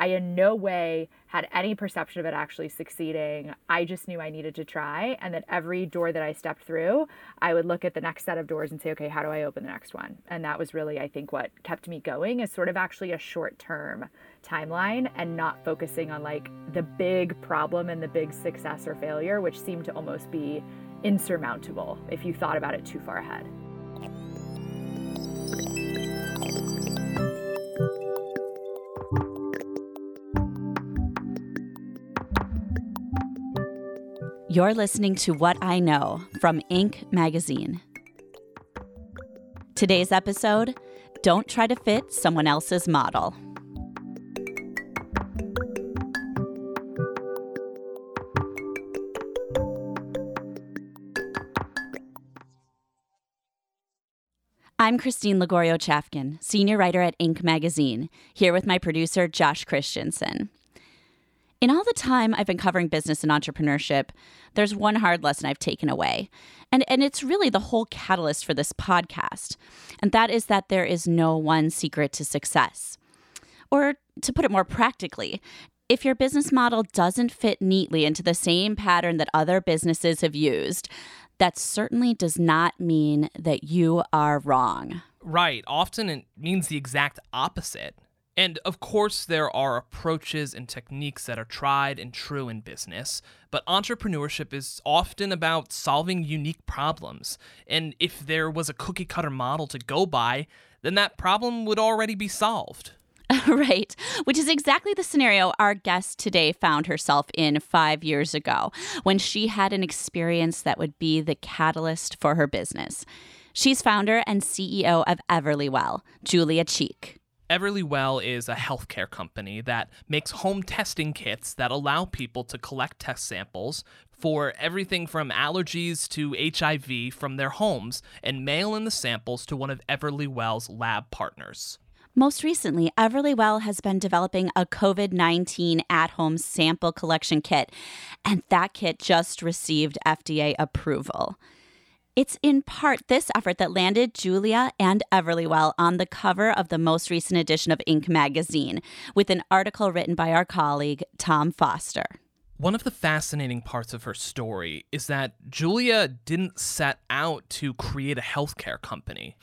I in no way had any perception of it actually succeeding. I just knew I needed to try, and that every door that I stepped through, I would look at the next set of doors and say, okay, how do I open the next one? And that was really, I think, what kept me going is sort of actually a short term timeline and not focusing on like the big problem and the big success or failure, which seemed to almost be insurmountable if you thought about it too far ahead. You're listening to What I Know from Inc. magazine. Today's episode Don't try to fit someone else's model. I'm Christine Lagorio Chafkin, senior writer at Inc. magazine, here with my producer, Josh Christensen. In all the time I've been covering business and entrepreneurship, there's one hard lesson I've taken away. And, and it's really the whole catalyst for this podcast. And that is that there is no one secret to success. Or to put it more practically, if your business model doesn't fit neatly into the same pattern that other businesses have used, that certainly does not mean that you are wrong. Right. Often it means the exact opposite. And of course, there are approaches and techniques that are tried and true in business, but entrepreneurship is often about solving unique problems. And if there was a cookie cutter model to go by, then that problem would already be solved. right, which is exactly the scenario our guest today found herself in five years ago when she had an experience that would be the catalyst for her business. She's founder and CEO of Everlywell, Julia Cheek. Everlywell is a healthcare company that makes home testing kits that allow people to collect test samples for everything from allergies to HIV from their homes and mail in the samples to one of Everlywell's lab partners. Most recently, Everlywell has been developing a COVID 19 at home sample collection kit, and that kit just received FDA approval. It's in part this effort that landed Julia and Everlywell on the cover of the most recent edition of Inc. magazine with an article written by our colleague, Tom Foster. One of the fascinating parts of her story is that Julia didn't set out to create a healthcare company.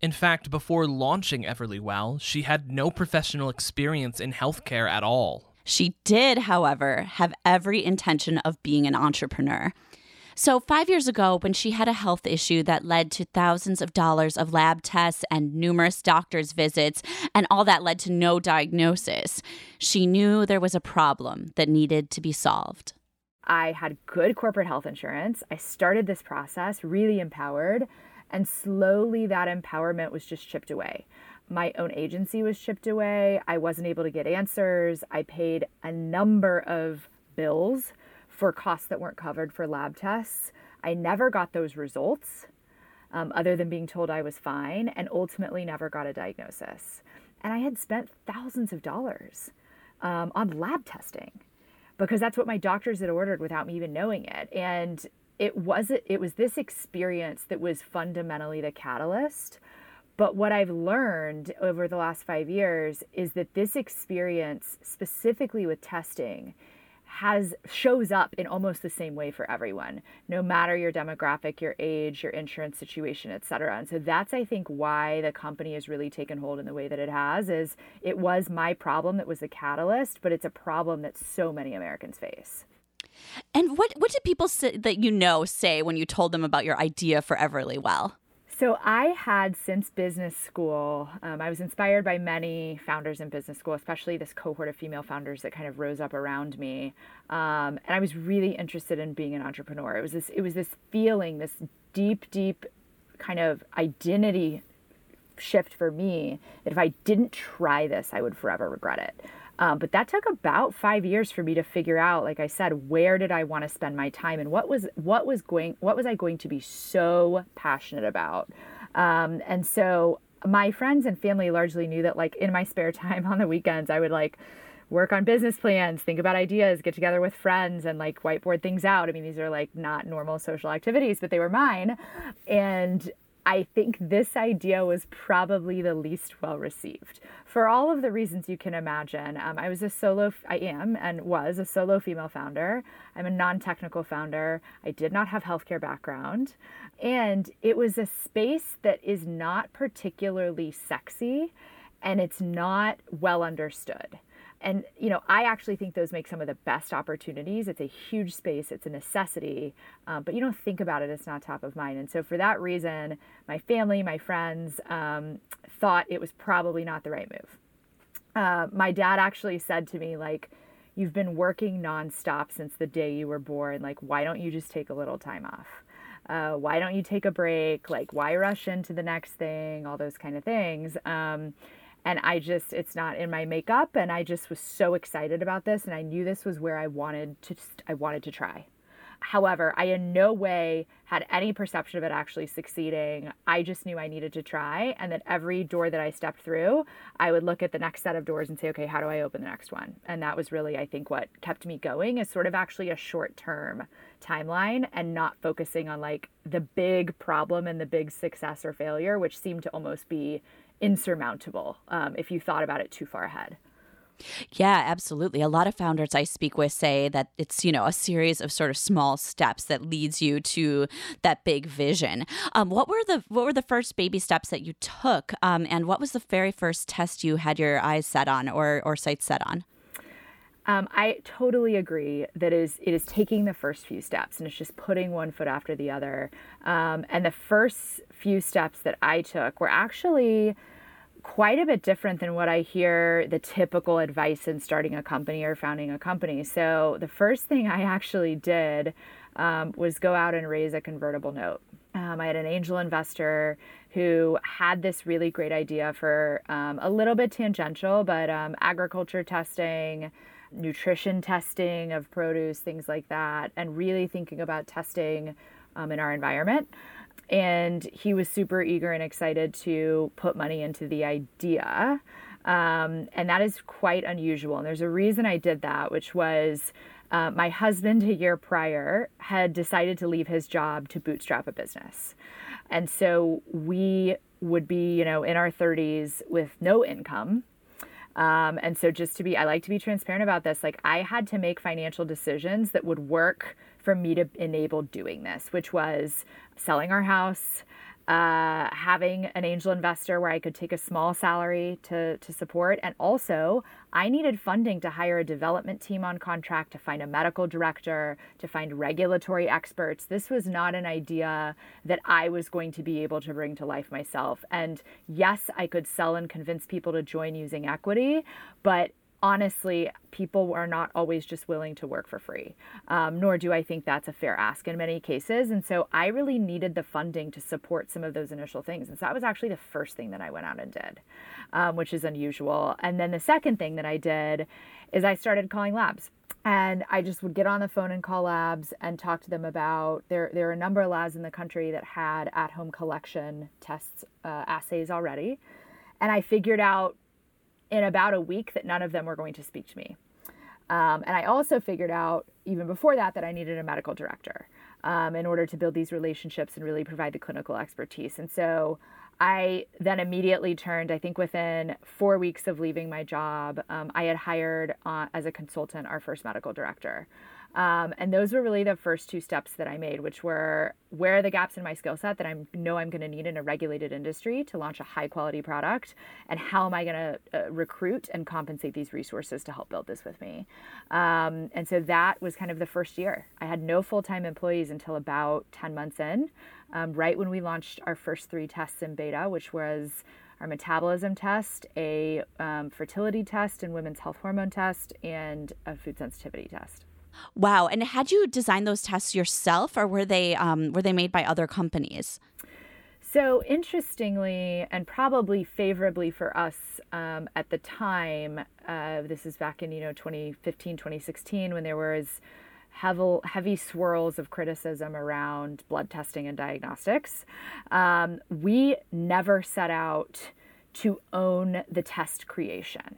In fact, before launching Everlywell, she had no professional experience in healthcare at all. She did, however, have every intention of being an entrepreneur. So, five years ago, when she had a health issue that led to thousands of dollars of lab tests and numerous doctor's visits, and all that led to no diagnosis, she knew there was a problem that needed to be solved. I had good corporate health insurance. I started this process really empowered, and slowly that empowerment was just chipped away. My own agency was chipped away. I wasn't able to get answers. I paid a number of bills for costs that weren't covered for lab tests. I never got those results, um, other than being told I was fine, and ultimately never got a diagnosis. And I had spent thousands of dollars um, on lab testing because that's what my doctors had ordered without me even knowing it. And it was it was this experience that was fundamentally the catalyst. But what I've learned over the last five years is that this experience, specifically with testing, has shows up in almost the same way for everyone no matter your demographic your age your insurance situation etc and so that's i think why the company has really taken hold in the way that it has is it was my problem that was the catalyst but it's a problem that so many americans face. And what what did people say, that you know say when you told them about your idea for Everlywell so I had since business school, um, I was inspired by many founders in business school, especially this cohort of female founders that kind of rose up around me. Um, and I was really interested in being an entrepreneur. It was this, it was this feeling, this deep, deep kind of identity shift for me that if I didn't try this, I would forever regret it. Um, but that took about five years for me to figure out, like I said, where did I want to spend my time and what was what was going what was I going to be so passionate about. Um, and so my friends and family largely knew that like in my spare time on the weekends, I would like work on business plans, think about ideas, get together with friends and like whiteboard things out. I mean, these are like not normal social activities, but they were mine. And I think this idea was probably the least well received for all of the reasons you can imagine. Um, I was a solo, I am and was a solo female founder. I'm a non technical founder. I did not have healthcare background. And it was a space that is not particularly sexy and it's not well understood. And, you know, I actually think those make some of the best opportunities. It's a huge space, it's a necessity, um, but you don't think about it, it's not top of mind. And so, for that reason, my family, my friends um, thought it was probably not the right move. Uh, my dad actually said to me, like, You've been working nonstop since the day you were born. Like, why don't you just take a little time off? Uh, why don't you take a break? Like, why rush into the next thing? All those kind of things. Um, and I just it's not in my makeup and I just was so excited about this and I knew this was where I wanted to I wanted to try. However, I in no way had any perception of it actually succeeding. I just knew I needed to try and that every door that I stepped through, I would look at the next set of doors and say, okay, how do I open the next one? And that was really, I think, what kept me going is sort of actually a short term timeline and not focusing on like the big problem and the big success or failure, which seemed to almost be insurmountable um, if you thought about it too far ahead. Yeah, absolutely. A lot of founders I speak with say that it's, you know, a series of sort of small steps that leads you to that big vision. Um, what were the what were the first baby steps that you took? Um, and what was the very first test you had your eyes set on or or sights set on? Um, I totally agree that it is, it is taking the first few steps and it's just putting one foot after the other. Um, and the first few steps that I took were actually quite a bit different than what I hear the typical advice in starting a company or founding a company. So the first thing I actually did um, was go out and raise a convertible note. Um, I had an angel investor who had this really great idea for um, a little bit tangential, but um, agriculture testing, nutrition testing of produce, things like that, and really thinking about testing um, in our environment and he was super eager and excited to put money into the idea. Um, and that is quite unusual. And there's a reason I did that, which was uh, my husband, a year prior, had decided to leave his job to bootstrap a business. And so we would be, you know, in our 30s with no income. Um, and so just to be, I like to be transparent about this. Like I had to make financial decisions that would work for me to enable doing this, which was selling our house, uh, having an angel investor where I could take a small salary to, to support. And also, I needed funding to hire a development team on contract, to find a medical director, to find regulatory experts. This was not an idea that I was going to be able to bring to life myself. And yes, I could sell and convince people to join using equity, but honestly, people are not always just willing to work for free, um, nor do I think that's a fair ask in many cases. And so I really needed the funding to support some of those initial things. And so that was actually the first thing that I went out and did, um, which is unusual. And then the second thing that I did is I started calling labs. And I just would get on the phone and call labs and talk to them about there. There are a number of labs in the country that had at-home collection tests uh, assays already, and I figured out in about a week that none of them were going to speak to me. Um, and I also figured out, even before that, that I needed a medical director um, in order to build these relationships and really provide the clinical expertise. And so I then immediately turned, I think within four weeks of leaving my job, um, I had hired uh, as a consultant our first medical director. Um, and those were really the first two steps that I made, which were where are the gaps in my skill set that I know I'm going to need in a regulated industry to launch a high quality product, and how am I going to uh, recruit and compensate these resources to help build this with me. Um, and so that was kind of the first year. I had no full time employees until about 10 months in, um, right when we launched our first three tests in beta, which was our metabolism test, a um, fertility test and women's health hormone test, and a food sensitivity test. Wow! And had you designed those tests yourself, or were they um, were they made by other companies? So interestingly, and probably favorably for us um, at the time, uh, this is back in you know 2015, 2016, when there was heavy, heavy swirls of criticism around blood testing and diagnostics. Um, we never set out to own the test creation.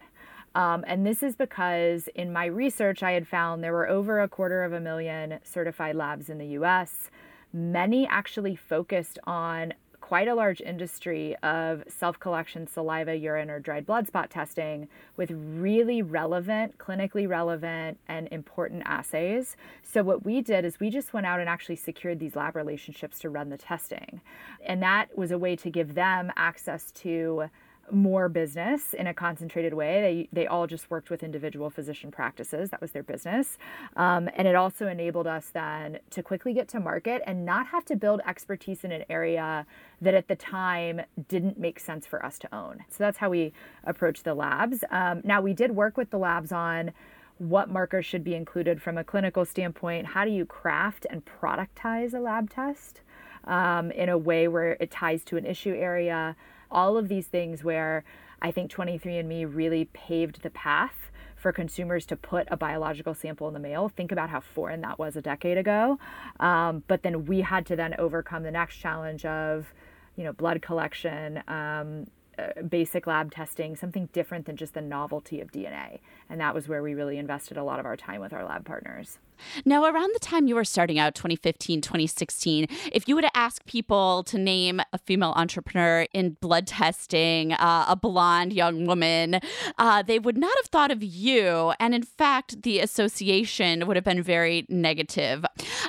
Um, and this is because in my research, I had found there were over a quarter of a million certified labs in the US. Many actually focused on quite a large industry of self collection saliva, urine, or dried blood spot testing with really relevant, clinically relevant, and important assays. So, what we did is we just went out and actually secured these lab relationships to run the testing. And that was a way to give them access to more business in a concentrated way. They, they all just worked with individual physician practices. That was their business. Um, and it also enabled us then to quickly get to market and not have to build expertise in an area that at the time didn't make sense for us to own. So that's how we approach the labs. Um, now, we did work with the labs on what markers should be included from a clinical standpoint. How do you craft and productize a lab test um, in a way where it ties to an issue area? All of these things where I think 23andMe really paved the path for consumers to put a biological sample in the mail. Think about how foreign that was a decade ago. Um, but then we had to then overcome the next challenge of, you know, blood collection, um, uh, basic lab testing, something different than just the novelty of DNA. And that was where we really invested a lot of our time with our lab partners. Now, around the time you were starting out, 2015, 2016, if you were to ask people to name a female entrepreneur in blood testing, uh, a blonde young woman, uh, they would not have thought of you. And in fact, the association would have been very negative.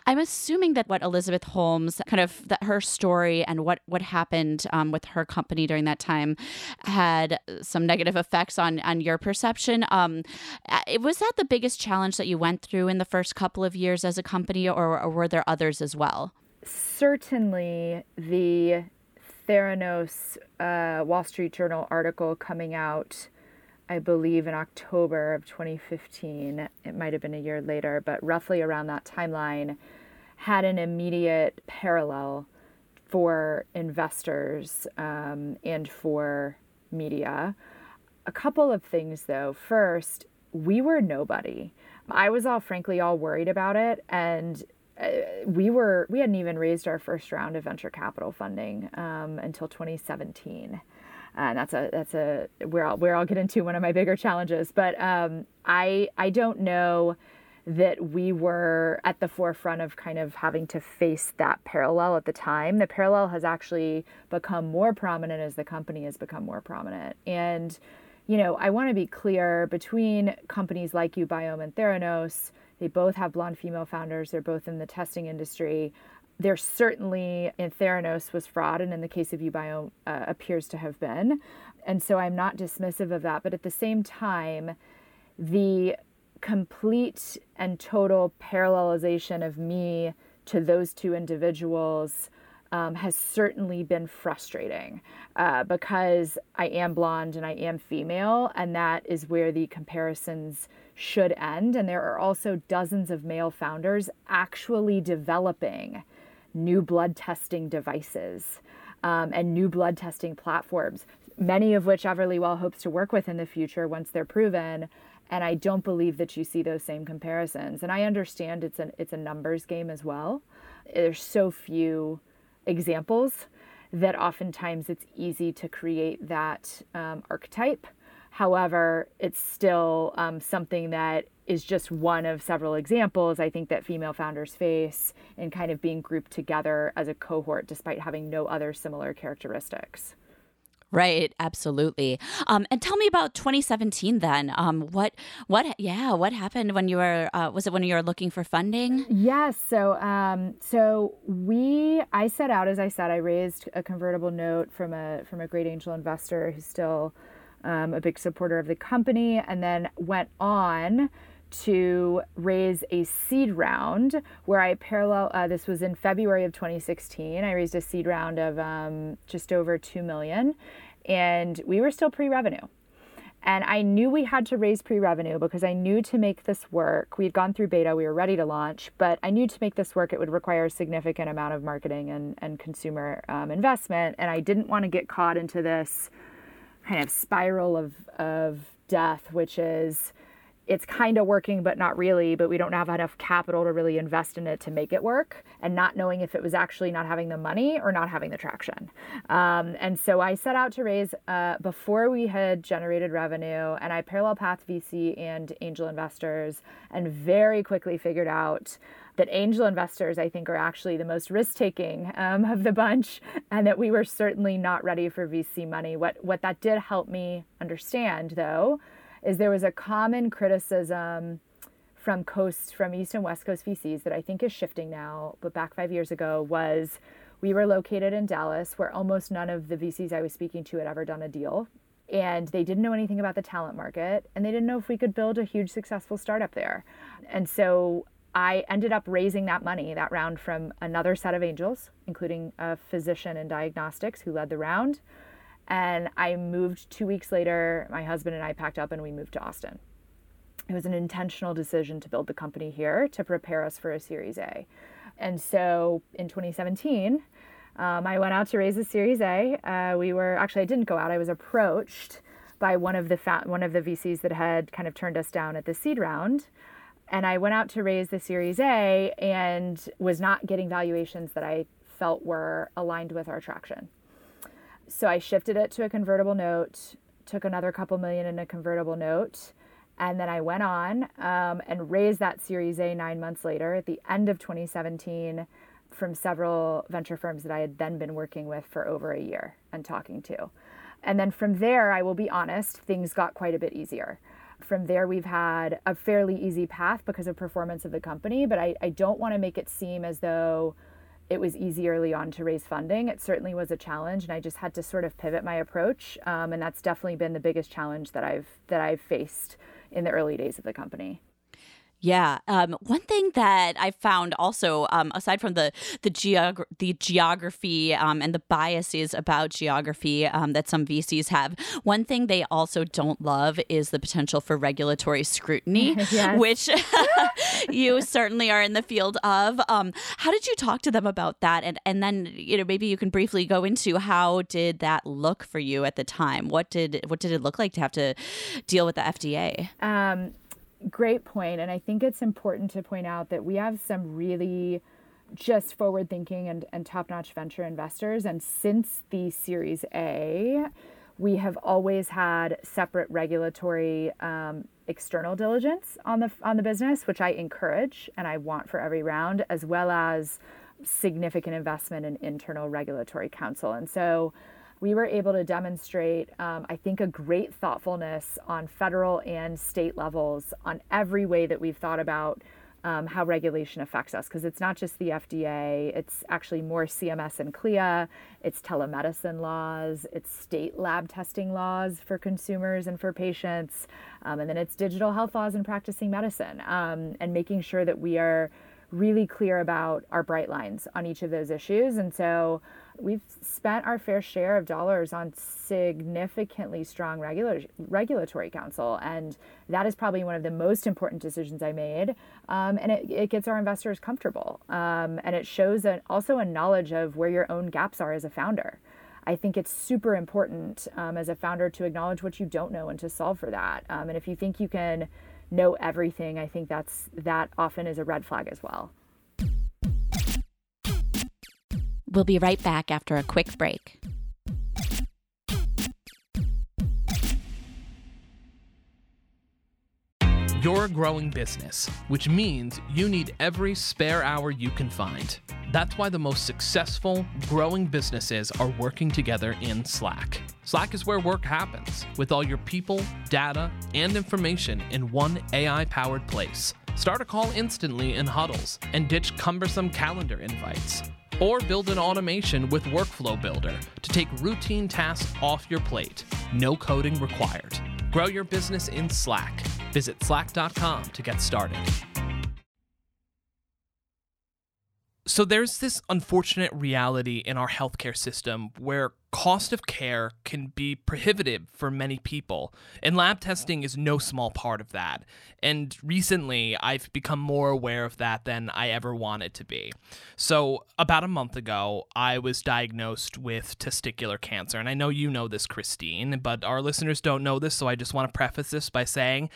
I'm assuming that what Elizabeth Holmes, kind of that her story and what, what happened um, with her company during that time had some negative effects on, on your perception. Um, uh, was that the biggest challenge that you went through in the first couple of years as a company, or, or were there others as well? Certainly, the Theranos uh, Wall Street Journal article coming out, I believe, in October of 2015. It might have been a year later, but roughly around that timeline, had an immediate parallel for investors um, and for media. A couple of things, though. First, we were nobody. I was all frankly all worried about it and uh, we were we hadn't even raised our first round of venture capital funding um, until 2017 and that's a that's a where I'll where I'll get into one of my bigger challenges but um, I I don't know that we were at the forefront of kind of having to face that parallel at the time. The parallel has actually become more prominent as the company has become more prominent. And you know, I want to be clear between companies like Ubiome and Theranos, they both have blonde female founders, they're both in the testing industry. There certainly in Theranos was fraud, and in the case of Ubiome, uh, appears to have been. And so I'm not dismissive of that. But at the same time, the complete and total parallelization of me to those two individuals um, has certainly been frustrating uh, because I am blonde and I am female, and that is where the comparisons should end. And there are also dozens of male founders actually developing new blood testing devices um, and new blood testing platforms, many of which Everlywell hopes to work with in the future once they're proven. And I don't believe that you see those same comparisons. And I understand it's an it's a numbers game as well. There's so few examples that oftentimes it's easy to create that um, archetype. However, it's still um, something that is just one of several examples I think that female founders face in kind of being grouped together as a cohort despite having no other similar characteristics. Right, absolutely. Um, and tell me about 2017 then. Um, what, what, yeah, what happened when you were? Uh, was it when you were looking for funding? Yes. So, um, so we, I set out as I said, I raised a convertible note from a from a great angel investor who's still um, a big supporter of the company, and then went on to raise a seed round where I parallel. Uh, this was in February of 2016. I raised a seed round of um, just over two million, and we were still pre-revenue. And I knew we had to raise pre revenue because I knew to make this work, we had gone through beta, we were ready to launch, but I knew to make this work, it would require a significant amount of marketing and, and consumer um, investment. And I didn't want to get caught into this kind of spiral of, of death, which is it's kind of working, but not really, but we don't have enough capital to really invest in it to make it work, and not knowing if it was actually not having the money or not having the traction. Um, and so I set out to raise uh, before we had generated revenue, and I parallel path VC and angel investors, and very quickly figured out that angel investors, I think, are actually the most risk taking um, of the bunch, and that we were certainly not ready for VC money. What, what that did help me understand, though, is there was a common criticism from coast from east and west coast VCs that I think is shifting now, but back five years ago was we were located in Dallas, where almost none of the VCs I was speaking to had ever done a deal. And they didn't know anything about the talent market, and they didn't know if we could build a huge successful startup there. And so I ended up raising that money, that round, from another set of angels, including a physician in diagnostics who led the round, and I moved two weeks later. My husband and I packed up and we moved to Austin. It was an intentional decision to build the company here to prepare us for a Series A. And so in 2017, um, I went out to raise a Series A. Uh, we were actually I didn't go out. I was approached by one of the fa- one of the VCs that had kind of turned us down at the seed round, and I went out to raise the Series A and was not getting valuations that I felt were aligned with our traction so I shifted it to a convertible note, took another couple million in a convertible note, and then I went on um, and raised that Series A nine months later at the end of 2017 from several venture firms that I had then been working with for over a year and talking to. And then from there, I will be honest, things got quite a bit easier. From there, we've had a fairly easy path because of performance of the company, but I, I don't want to make it seem as though it was easy early on to raise funding. It certainly was a challenge, and I just had to sort of pivot my approach. Um, and that's definitely been the biggest challenge that I've that I've faced in the early days of the company. Yeah. Um, one thing that I found also, um, aside from the the, geog- the geography um, and the biases about geography um, that some VCs have, one thing they also don't love is the potential for regulatory scrutiny, which you certainly are in the field of. Um, how did you talk to them about that? And and then you know maybe you can briefly go into how did that look for you at the time? What did what did it look like to have to deal with the FDA? Great point and i think it's important to point out that we have some really just forward thinking and, and top notch venture investors and since the series a we have always had separate regulatory um, external diligence on the on the business which i encourage and i want for every round as well as significant investment in internal regulatory counsel. And so we were able to demonstrate, um, I think, a great thoughtfulness on federal and state levels on every way that we've thought about um, how regulation affects us. Because it's not just the FDA, it's actually more CMS and CLIA, it's telemedicine laws, it's state lab testing laws for consumers and for patients, um, and then it's digital health laws and practicing medicine, um, and making sure that we are really clear about our bright lines on each of those issues. And so we've spent our fair share of dollars on significantly strong regular, regulatory counsel. And that is probably one of the most important decisions I made. Um, and it, it gets our investors comfortable. Um, and it shows also a knowledge of where your own gaps are as a founder. I think it's super important um, as a founder to acknowledge what you don't know and to solve for that. Um, and if you think you can know everything, I think that's that often is a red flag as well. We'll be right back after a quick break. You're a growing business, which means you need every spare hour you can find. That's why the most successful, growing businesses are working together in Slack. Slack is where work happens, with all your people, data, and information in one AI powered place. Start a call instantly in huddles and ditch cumbersome calendar invites. Or build an automation with Workflow Builder to take routine tasks off your plate. No coding required. Grow your business in Slack. Visit slack.com to get started. So there's this unfortunate reality in our healthcare system where cost of care can be prohibitive for many people, and lab testing is no small part of that. And recently, I've become more aware of that than I ever wanted to be. So, about a month ago, I was diagnosed with testicular cancer, and I know you know this, Christine, but our listeners don't know this, so I just want to preface this by saying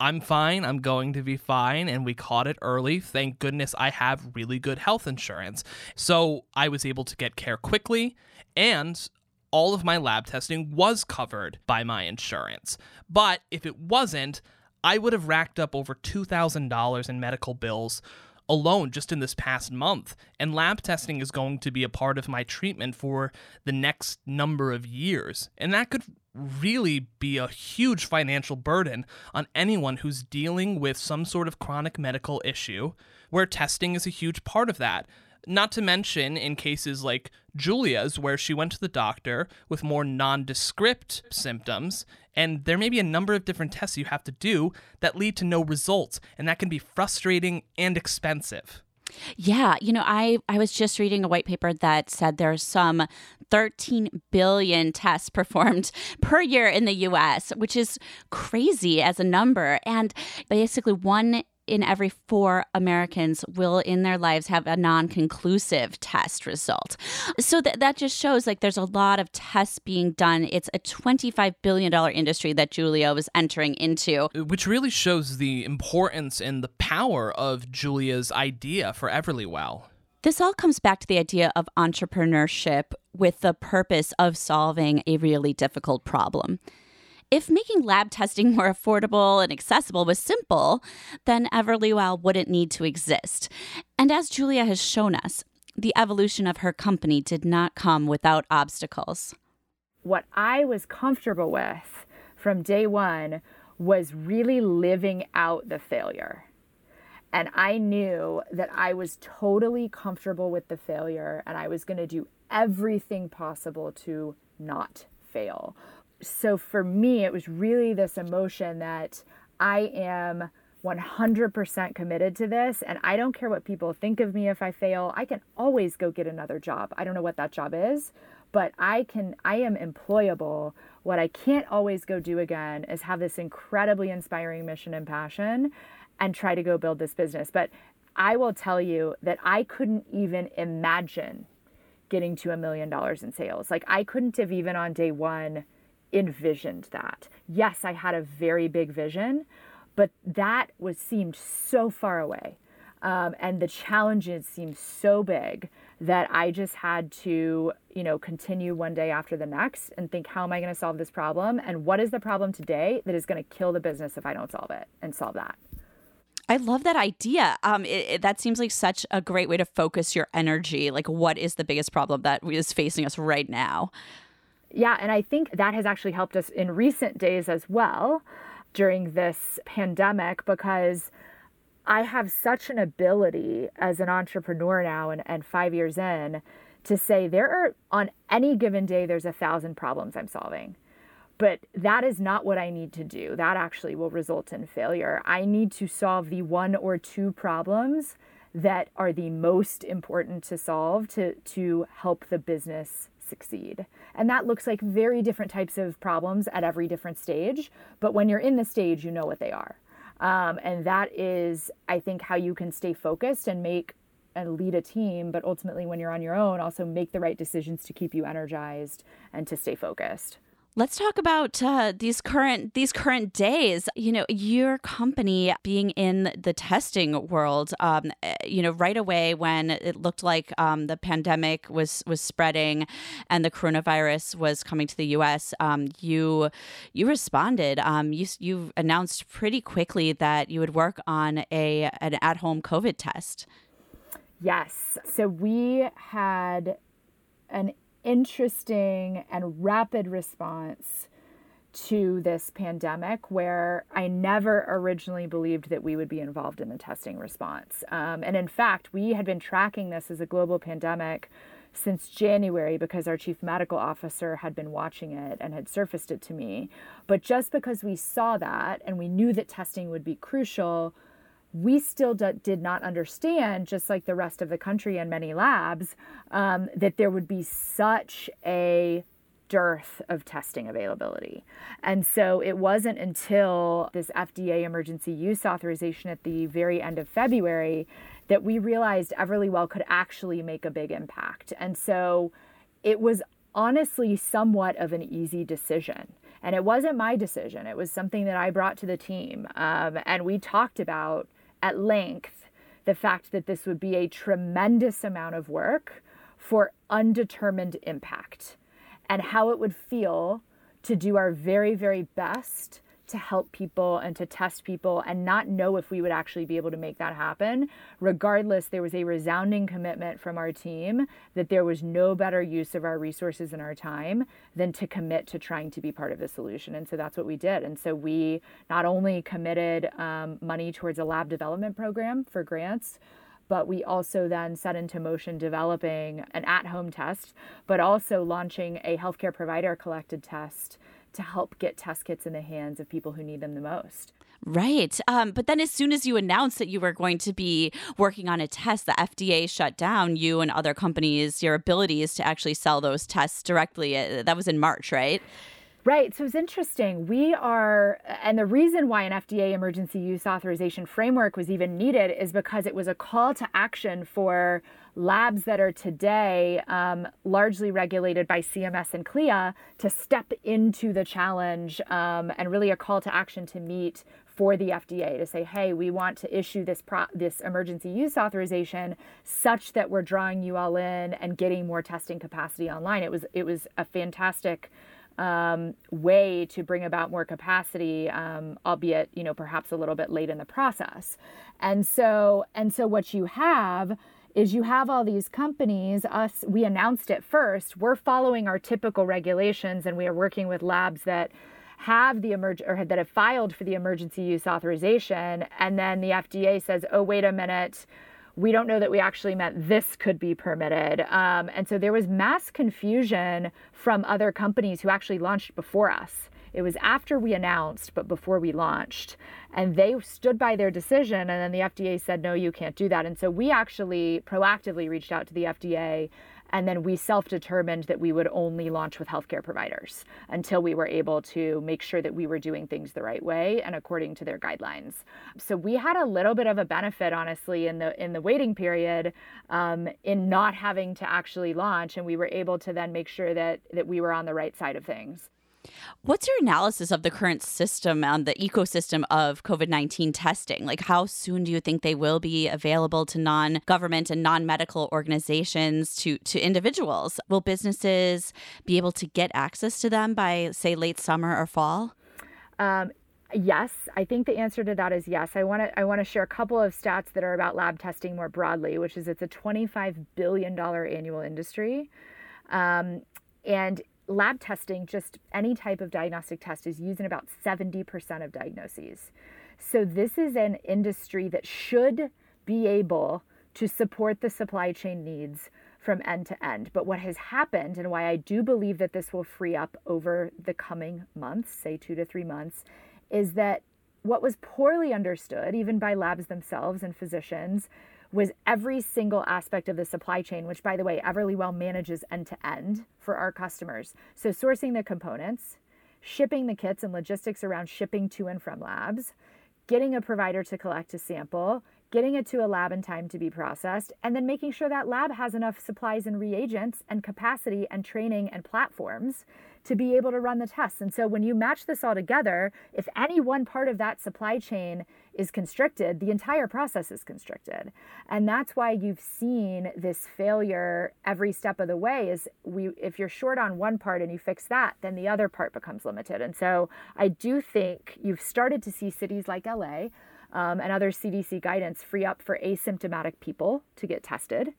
I'm fine. I'm going to be fine. And we caught it early. Thank goodness I have really good health insurance. So I was able to get care quickly. And all of my lab testing was covered by my insurance. But if it wasn't, I would have racked up over $2,000 in medical bills alone just in this past month. And lab testing is going to be a part of my treatment for the next number of years. And that could really be a huge financial burden on anyone who's dealing with some sort of chronic medical issue, where testing is a huge part of that. Not to mention in cases like Julia's, where she went to the doctor with more nondescript symptoms, and there may be a number of different tests you have to do that lead to no results, and that can be frustrating and expensive. Yeah, you know, I I was just reading a white paper that said there's some 13 billion tests performed per year in the US, which is crazy as a number and basically one in every four Americans will in their lives have a non conclusive test result. So that, that just shows like there's a lot of tests being done. It's a $25 billion industry that Julia was entering into. Which really shows the importance and the power of Julia's idea for Everlywell. This all comes back to the idea of entrepreneurship with the purpose of solving a really difficult problem. If making lab testing more affordable and accessible was simple, then Everlywell wouldn't need to exist. And as Julia has shown us, the evolution of her company did not come without obstacles. What I was comfortable with from day one was really living out the failure. And I knew that I was totally comfortable with the failure and I was going to do everything possible to not fail so for me, it was really this emotion that I am 100% committed to this and I don't care what people think of me if I fail. I can always go get another job. I don't know what that job is, but I can I am employable. What I can't always go do again is have this incredibly inspiring mission and passion and try to go build this business. But I will tell you that I couldn't even imagine getting to a million dollars in sales. Like I couldn't have even on day 1 envisioned that. Yes, I had a very big vision, but that was seemed so far away. Um, and the challenges seemed so big that I just had to, you know, continue one day after the next and think, how am I going to solve this problem? And what is the problem today that is going to kill the business if I don't solve it and solve that? I love that idea. Um, it, it, that seems like such a great way to focus your energy. Like, what is the biggest problem that is facing us right now? Yeah, and I think that has actually helped us in recent days as well during this pandemic because I have such an ability as an entrepreneur now and, and five years in to say there are on any given day there's a thousand problems I'm solving. But that is not what I need to do. That actually will result in failure. I need to solve the one or two problems that are the most important to solve to, to help the business succeed. And that looks like very different types of problems at every different stage. But when you're in the stage, you know what they are. Um, and that is, I think, how you can stay focused and make and lead a team, but ultimately, when you're on your own, also make the right decisions to keep you energized and to stay focused. Let's talk about uh, these current these current days. You know, your company being in the testing world. Um, eh, you know, right away when it looked like um, the pandemic was was spreading and the coronavirus was coming to the U.S., um, you you responded. Um, you you announced pretty quickly that you would work on a an at home COVID test. Yes. So we had an interesting and rapid response to this pandemic where I never originally believed that we would be involved in the testing response. Um, and in fact, we had been tracking this as a global pandemic since January because our chief medical officer had been watching it and had surfaced it to me. But just because we saw that and we knew that testing would be crucial, we still d- did not understand, just like the rest of the country and many labs, um, that there would be such a dearth of testing availability. And so it wasn't until this FDA emergency use authorization at the very end of February that we realized Everlywell could actually make a big impact. And so it was honestly somewhat of an easy decision. And it wasn't my decision, it was something that I brought to the team. Um, and we talked about at length the fact that this would be a tremendous amount of work for undetermined impact and how it would feel to do our very, very best to help people and to test people and not know if we would actually be able to make that happen. Regardless, there was a resounding commitment from our team that there was no better use of our resources and our time than to commit to trying to be part of the solution. And so that's what we did. And so we not only committed um, money towards a lab development program for grants but we also then set into motion developing an at home test, but also launching a healthcare provider collected test to help get test kits in the hands of people who need them the most. Right. Um, but then, as soon as you announced that you were going to be working on a test, the FDA shut down you and other companies, your abilities to actually sell those tests directly. Uh, that was in March, right? Right. So it's interesting. We are, and the reason why an FDA emergency use authorization framework was even needed is because it was a call to action for labs that are today um, largely regulated by CMS and CLIA to step into the challenge um, and really a call to action to meet for the FDA to say, hey, we want to issue this pro- this emergency use authorization such that we're drawing you all in and getting more testing capacity online. It was it was a fantastic um, way to bring about more capacity, um, albeit you know perhaps a little bit late in the process. And so and so what you have is you have all these companies us we announced it first we're following our typical regulations and we are working with labs that have the emerg or that have filed for the emergency use authorization and then the FDA says oh wait a minute we don't know that we actually meant this could be permitted. Um, and so there was mass confusion from other companies who actually launched before us. It was after we announced, but before we launched. And they stood by their decision. And then the FDA said, no, you can't do that. And so we actually proactively reached out to the FDA and then we self determined that we would only launch with healthcare providers until we were able to make sure that we were doing things the right way and according to their guidelines. So we had a little bit of a benefit, honestly, in the in the waiting period, um, in not having to actually launch, and we were able to then make sure that that we were on the right side of things. What's your analysis of the current system and the ecosystem of COVID 19 testing? Like, how soon do you think they will be available to non government and non medical organizations, to, to individuals? Will businesses be able to get access to them by, say, late summer or fall? Um, yes, I think the answer to that is yes. I want to I want to share a couple of stats that are about lab testing more broadly, which is it's a 25 billion dollar annual industry. Um, and lab testing, just any type of diagnostic test, is used in about 70% of diagnoses. So, this is an industry that should be able to support the supply chain needs from end to end. But what has happened, and why I do believe that this will free up over the coming months, say two to three months, is that what was poorly understood, even by labs themselves and physicians, was every single aspect of the supply chain, which, by the way, Everlywell manages end to end for our customers. So, sourcing the components, shipping the kits and logistics around shipping to and from labs, getting a provider to collect a sample, getting it to a lab in time to be processed, and then making sure that lab has enough supplies and reagents and capacity and training and platforms to be able to run the tests. And so when you match this all together, if any one part of that supply chain is constricted, the entire process is constricted. And that's why you've seen this failure every step of the way is we if you're short on one part and you fix that, then the other part becomes limited. And so I do think you've started to see cities like LA um, and other CDC guidance free up for asymptomatic people to get tested.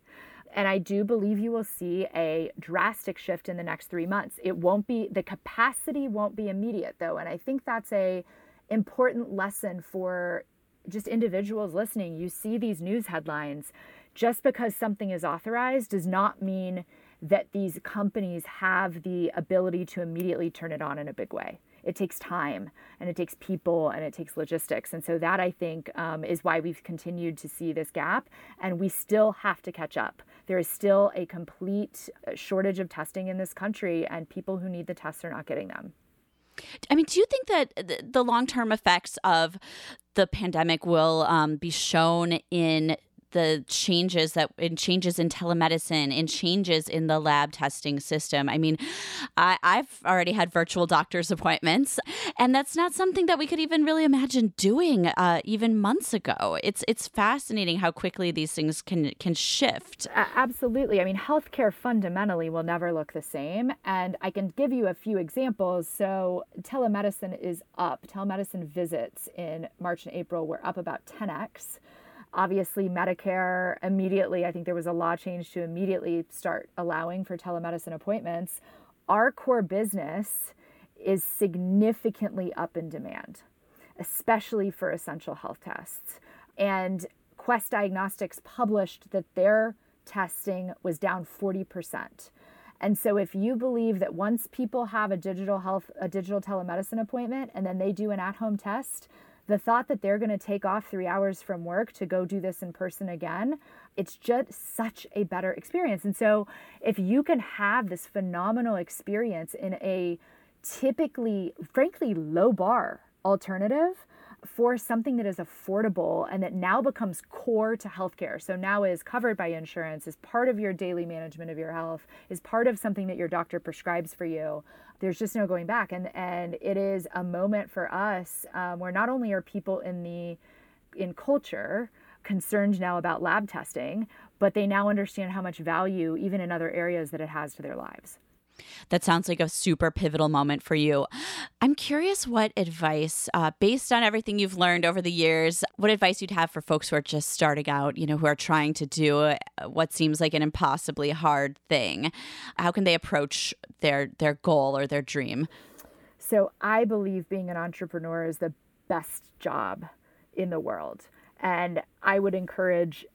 And I do believe you will see a drastic shift in the next three months. It won't be, the capacity won't be immediate though. And I think that's a important lesson for just individuals listening. You see these news headlines. Just because something is authorized does not mean that these companies have the ability to immediately turn it on in a big way it takes time and it takes people and it takes logistics. And so that I think um, is why we've continued to see this gap and we still have to catch up. There is still a complete uh, shortage of testing in this country and people who need the tests are not getting them. I mean, do you think that the long term effects of the pandemic will um, be shown in the changes that in changes in telemedicine, in changes in the lab testing system. I mean, I, I've already had virtual doctor's appointments, and that's not something that we could even really imagine doing uh, even months ago. It's it's fascinating how quickly these things can can shift. Uh, absolutely. I mean, healthcare fundamentally will never look the same, and I can give you a few examples. So telemedicine is up. Telemedicine visits in March and April were up about 10x. Obviously, Medicare immediately, I think there was a law change to immediately start allowing for telemedicine appointments. Our core business is significantly up in demand, especially for essential health tests. And Quest Diagnostics published that their testing was down 40%. And so if you believe that once people have a digital health a digital telemedicine appointment and then they do an at-home test, the thought that they're going to take off 3 hours from work to go do this in person again, it's just such a better experience. And so if you can have this phenomenal experience in a typically frankly low bar alternative, for something that is affordable and that now becomes core to healthcare. So now is covered by insurance, is part of your daily management of your health, is part of something that your doctor prescribes for you. There's just no going back, and and it is a moment for us um, where not only are people in the in culture concerned now about lab testing, but they now understand how much value, even in other areas, that it has to their lives. That sounds like a super pivotal moment for you. I'm curious what advice, uh, based on everything you've learned over the years, what advice you'd have for folks who are just starting out, you know, who are trying to do uh, what seems like an impossibly hard thing. How can they approach their their goal or their dream? So I believe being an entrepreneur is the best job in the world. And I would encourage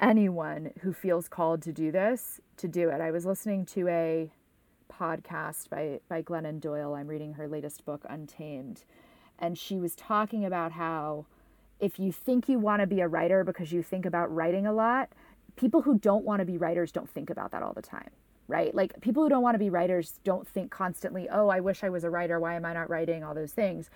anyone who feels called to do this to do it. I was listening to a podcast by, by Glennon Doyle. I'm reading her latest book, Untamed. And she was talking about how if you think you want to be a writer because you think about writing a lot, people who don't want to be writers don't think about that all the time, right? Like people who don't want to be writers don't think constantly, oh, I wish I was a writer. Why am I not writing? All those things.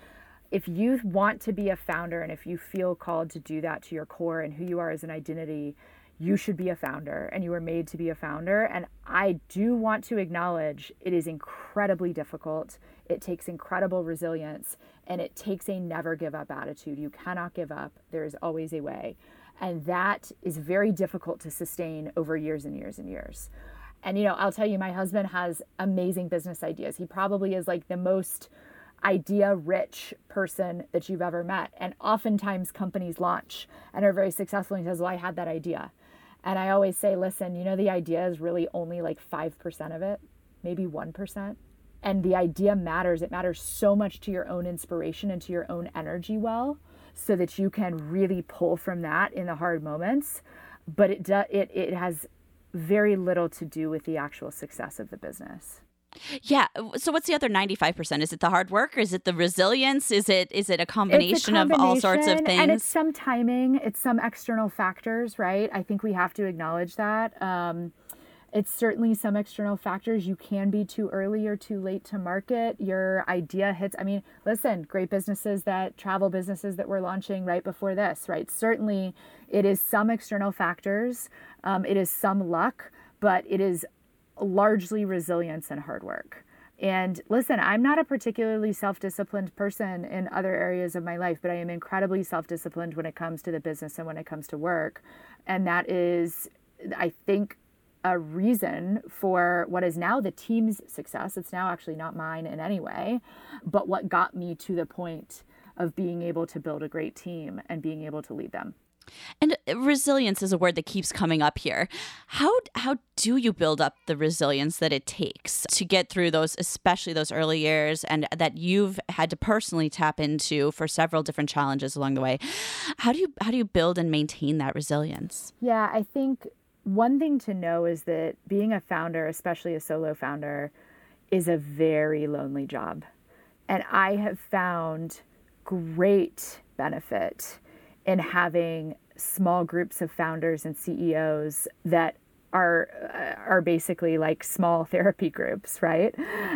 If you want to be a founder and if you feel called to do that to your core and who you are as an identity, you should be a founder and you were made to be a founder. And I do want to acknowledge it is incredibly difficult. It takes incredible resilience and it takes a never give up attitude. You cannot give up, there is always a way. And that is very difficult to sustain over years and years and years. And, you know, I'll tell you, my husband has amazing business ideas. He probably is like the most idea rich person that you've ever met. And oftentimes companies launch and are very successful. And he says, Well, I had that idea. And I always say, listen, you know, the idea is really only like 5% of it, maybe 1%. And the idea matters. It matters so much to your own inspiration and to your own energy well, so that you can really pull from that in the hard moments. But it, do, it, it has very little to do with the actual success of the business. Yeah. So what's the other 95%? Is it the hard work or is it the resilience? Is it is it a combination, a combination of all sorts of things? And it's some timing, it's some external factors, right? I think we have to acknowledge that. Um, it's certainly some external factors. You can be too early or too late to market. Your idea hits. I mean, listen, great businesses that travel businesses that we're launching right before this, right? Certainly, it is some external factors. Um, it is some luck, but it is largely resilience and hard work. And listen, I'm not a particularly self disciplined person in other areas of my life, but I am incredibly self disciplined when it comes to the business and when it comes to work. And that is, I think, a reason for what is now the team's success. It's now actually not mine in any way, but what got me to the point of being able to build a great team and being able to lead them. And uh, resilience is a word that keeps coming up here. How how do you build up the resilience that it takes to get through those especially those early years and that you've had to personally tap into for several different challenges along the way? How do you how do you build and maintain that resilience? Yeah, I think one thing to know is that being a founder, especially a solo founder, is a very lonely job. And I have found great benefit in having small groups of founders and CEOs that are uh, are basically like small therapy groups, right?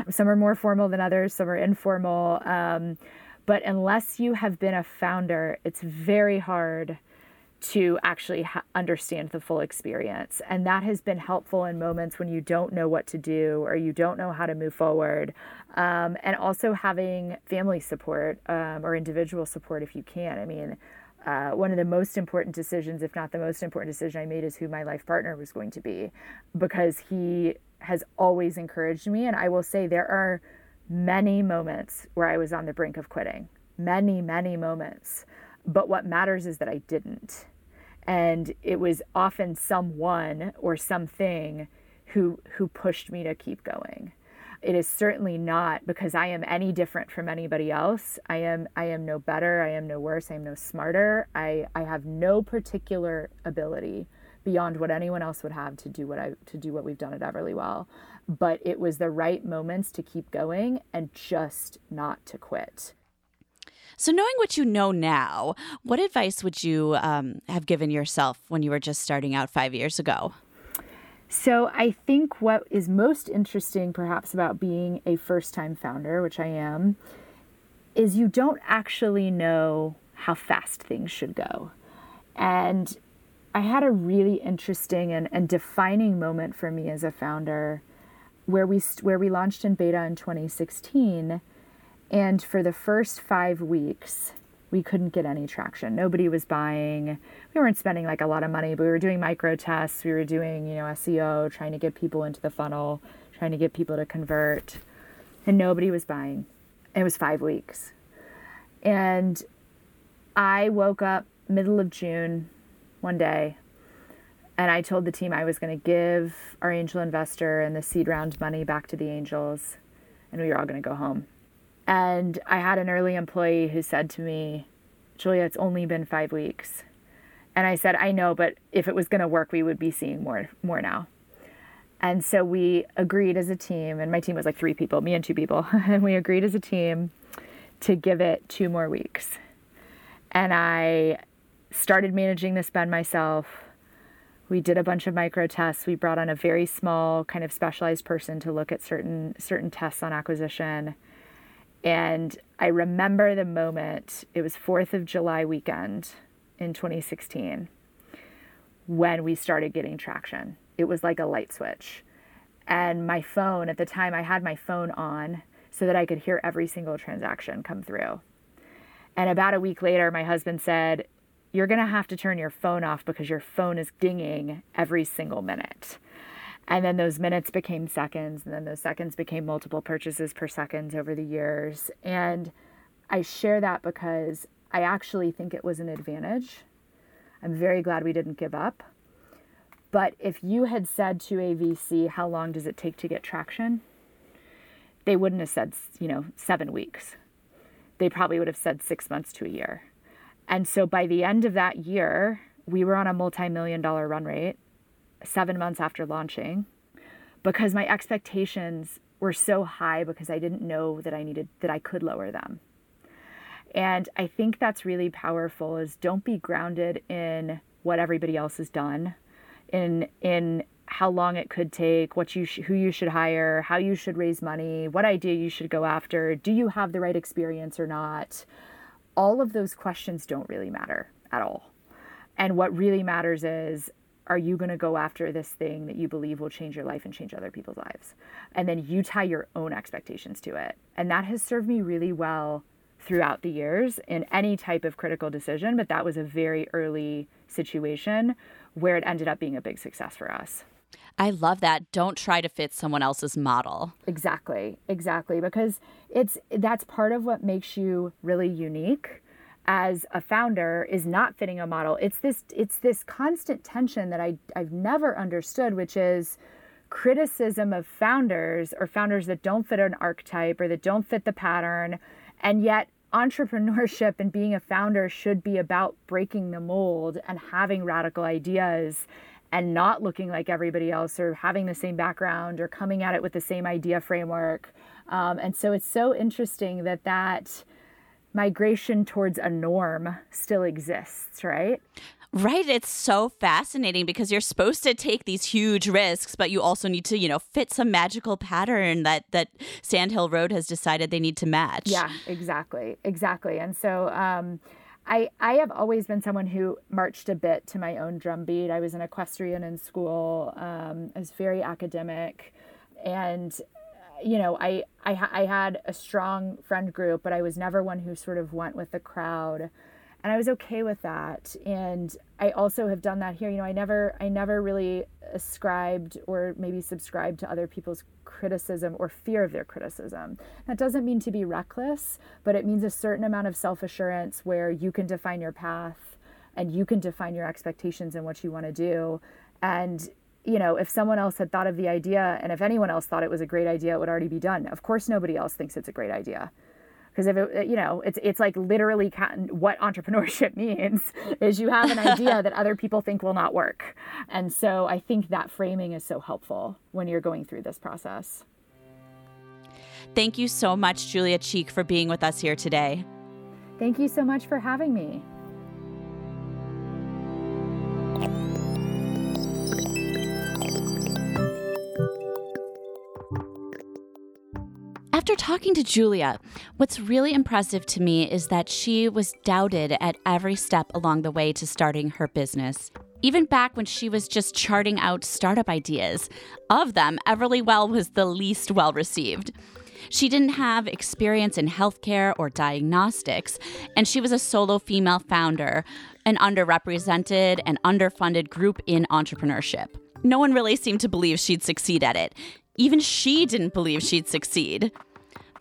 Some are more formal than others, some are informal. Um, but unless you have been a founder, it's very hard to actually ha- understand the full experience. And that has been helpful in moments when you don't know what to do or you don't know how to move forward. Um, and also having family support um, or individual support if you can. I mean, uh, one of the most important decisions, if not the most important decision I made, is who my life partner was going to be because he has always encouraged me. And I will say there are many moments where I was on the brink of quitting, many, many moments. But what matters is that I didn't. And it was often someone or something who who pushed me to keep going. It is certainly not because I am any different from anybody else. I am I am no better, I am no worse, I am no smarter. I, I have no particular ability beyond what anyone else would have to do what I to do what we've done at Everlywell But it was the right moments to keep going and just not to quit. So, knowing what you know now, what advice would you um, have given yourself when you were just starting out five years ago? So, I think what is most interesting, perhaps, about being a first time founder, which I am, is you don't actually know how fast things should go. And I had a really interesting and, and defining moment for me as a founder where we, where we launched in beta in 2016 and for the first five weeks, we couldn't get any traction. Nobody was buying. We weren't spending like a lot of money, but we were doing micro tests. We were doing, you know, SEO, trying to get people into the funnel, trying to get people to convert. And nobody was buying. It was five weeks. And I woke up middle of June one day and I told the team I was going to give our angel investor and the seed round money back to the angels and we were all going to go home. And I had an early employee who said to me, Julia, it's only been five weeks. And I said, I know, but if it was going to work, we would be seeing more, more now. And so we agreed as a team, and my team was like three people, me and two people, and we agreed as a team to give it two more weeks. And I started managing this spend myself. We did a bunch of micro tests. We brought on a very small, kind of specialized person to look at certain certain tests on acquisition. And I remember the moment, it was 4th of July weekend in 2016 when we started getting traction. It was like a light switch. And my phone, at the time, I had my phone on so that I could hear every single transaction come through. And about a week later, my husband said, You're going to have to turn your phone off because your phone is dinging every single minute. And then those minutes became seconds, and then those seconds became multiple purchases per second over the years. And I share that because I actually think it was an advantage. I'm very glad we didn't give up. But if you had said to a VC, how long does it take to get traction? They wouldn't have said, you know, seven weeks. They probably would have said six months to a year. And so by the end of that year, we were on a multi million dollar run rate seven months after launching because my expectations were so high because I didn't know that I needed that I could lower them. And I think that's really powerful is don't be grounded in what everybody else has done in in how long it could take, what you sh- who you should hire, how you should raise money, what idea you should go after, do you have the right experience or not? All of those questions don't really matter at all. And what really matters is are you going to go after this thing that you believe will change your life and change other people's lives? And then you tie your own expectations to it. And that has served me really well throughout the years in any type of critical decision. But that was a very early situation where it ended up being a big success for us. I love that. Don't try to fit someone else's model. Exactly. Exactly. Because it's that's part of what makes you really unique as a founder is not fitting a model. It's this it's this constant tension that I I've never understood, which is criticism of founders or founders that don't fit an archetype or that don't fit the pattern. And yet entrepreneurship and being a founder should be about breaking the mold and having radical ideas and not looking like everybody else or having the same background or coming at it with the same idea framework. Um, and so it's so interesting that that migration towards a norm still exists, right? Right. It's so fascinating because you're supposed to take these huge risks, but you also need to, you know, fit some magical pattern that that Sand Hill Road has decided they need to match. Yeah, exactly. Exactly. And so um I, I have always been someone who marched a bit to my own drum beat. I was an equestrian in school. Um, I was very academic. And, you know, I, I, I had a strong friend group, but I was never one who sort of went with the crowd. And I was okay with that. And I also have done that here. You know, I never, I never really ascribed or maybe subscribed to other people's criticism or fear of their criticism. That doesn't mean to be reckless, but it means a certain amount of self assurance where you can define your path and you can define your expectations and what you want to do. And, you know, if someone else had thought of the idea and if anyone else thought it was a great idea, it would already be done. Of course, nobody else thinks it's a great idea. Because if it you know it's it's like literally what entrepreneurship means is you have an idea that other people think will not work. And so i think that framing is so helpful when you're going through this process. Thank you so much julia cheek for being with us here today. Thank you so much for having me After talking to Julia, what's really impressive to me is that she was doubted at every step along the way to starting her business. Even back when she was just charting out startup ideas, of them, Everlywell was the least well received. She didn't have experience in healthcare or diagnostics, and she was a solo female founder, an underrepresented and underfunded group in entrepreneurship. No one really seemed to believe she'd succeed at it. Even she didn't believe she'd succeed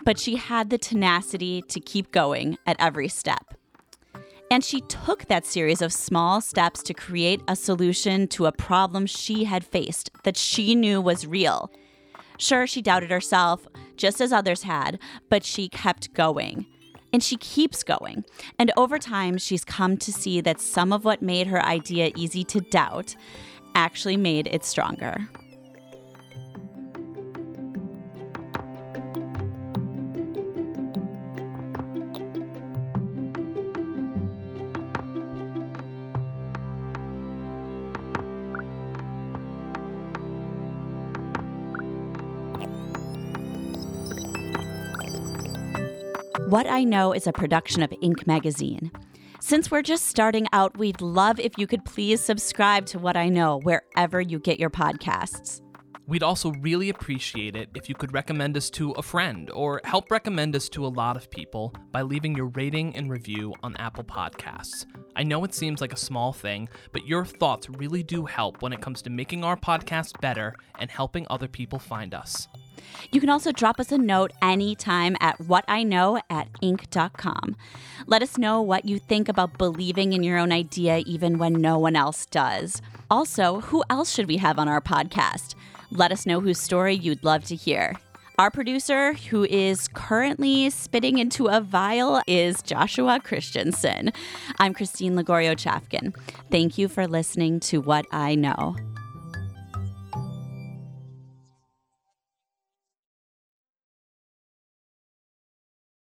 but she had the tenacity to keep going at every step. And she took that series of small steps to create a solution to a problem she had faced that she knew was real. Sure, she doubted herself, just as others had, but she kept going. And she keeps going. And over time, she's come to see that some of what made her idea easy to doubt actually made it stronger. What I Know is a production of Inc. magazine. Since we're just starting out, we'd love if you could please subscribe to What I Know wherever you get your podcasts. We'd also really appreciate it if you could recommend us to a friend or help recommend us to a lot of people by leaving your rating and review on Apple Podcasts. I know it seems like a small thing, but your thoughts really do help when it comes to making our podcast better and helping other people find us. You can also drop us a note anytime at whatiknow at inc.com. Let us know what you think about believing in your own idea even when no one else does. Also, who else should we have on our podcast? Let us know whose story you'd love to hear. Our producer, who is currently spitting into a vial, is Joshua Christensen. I'm Christine Lagorio Chafkin. Thank you for listening to What I Know.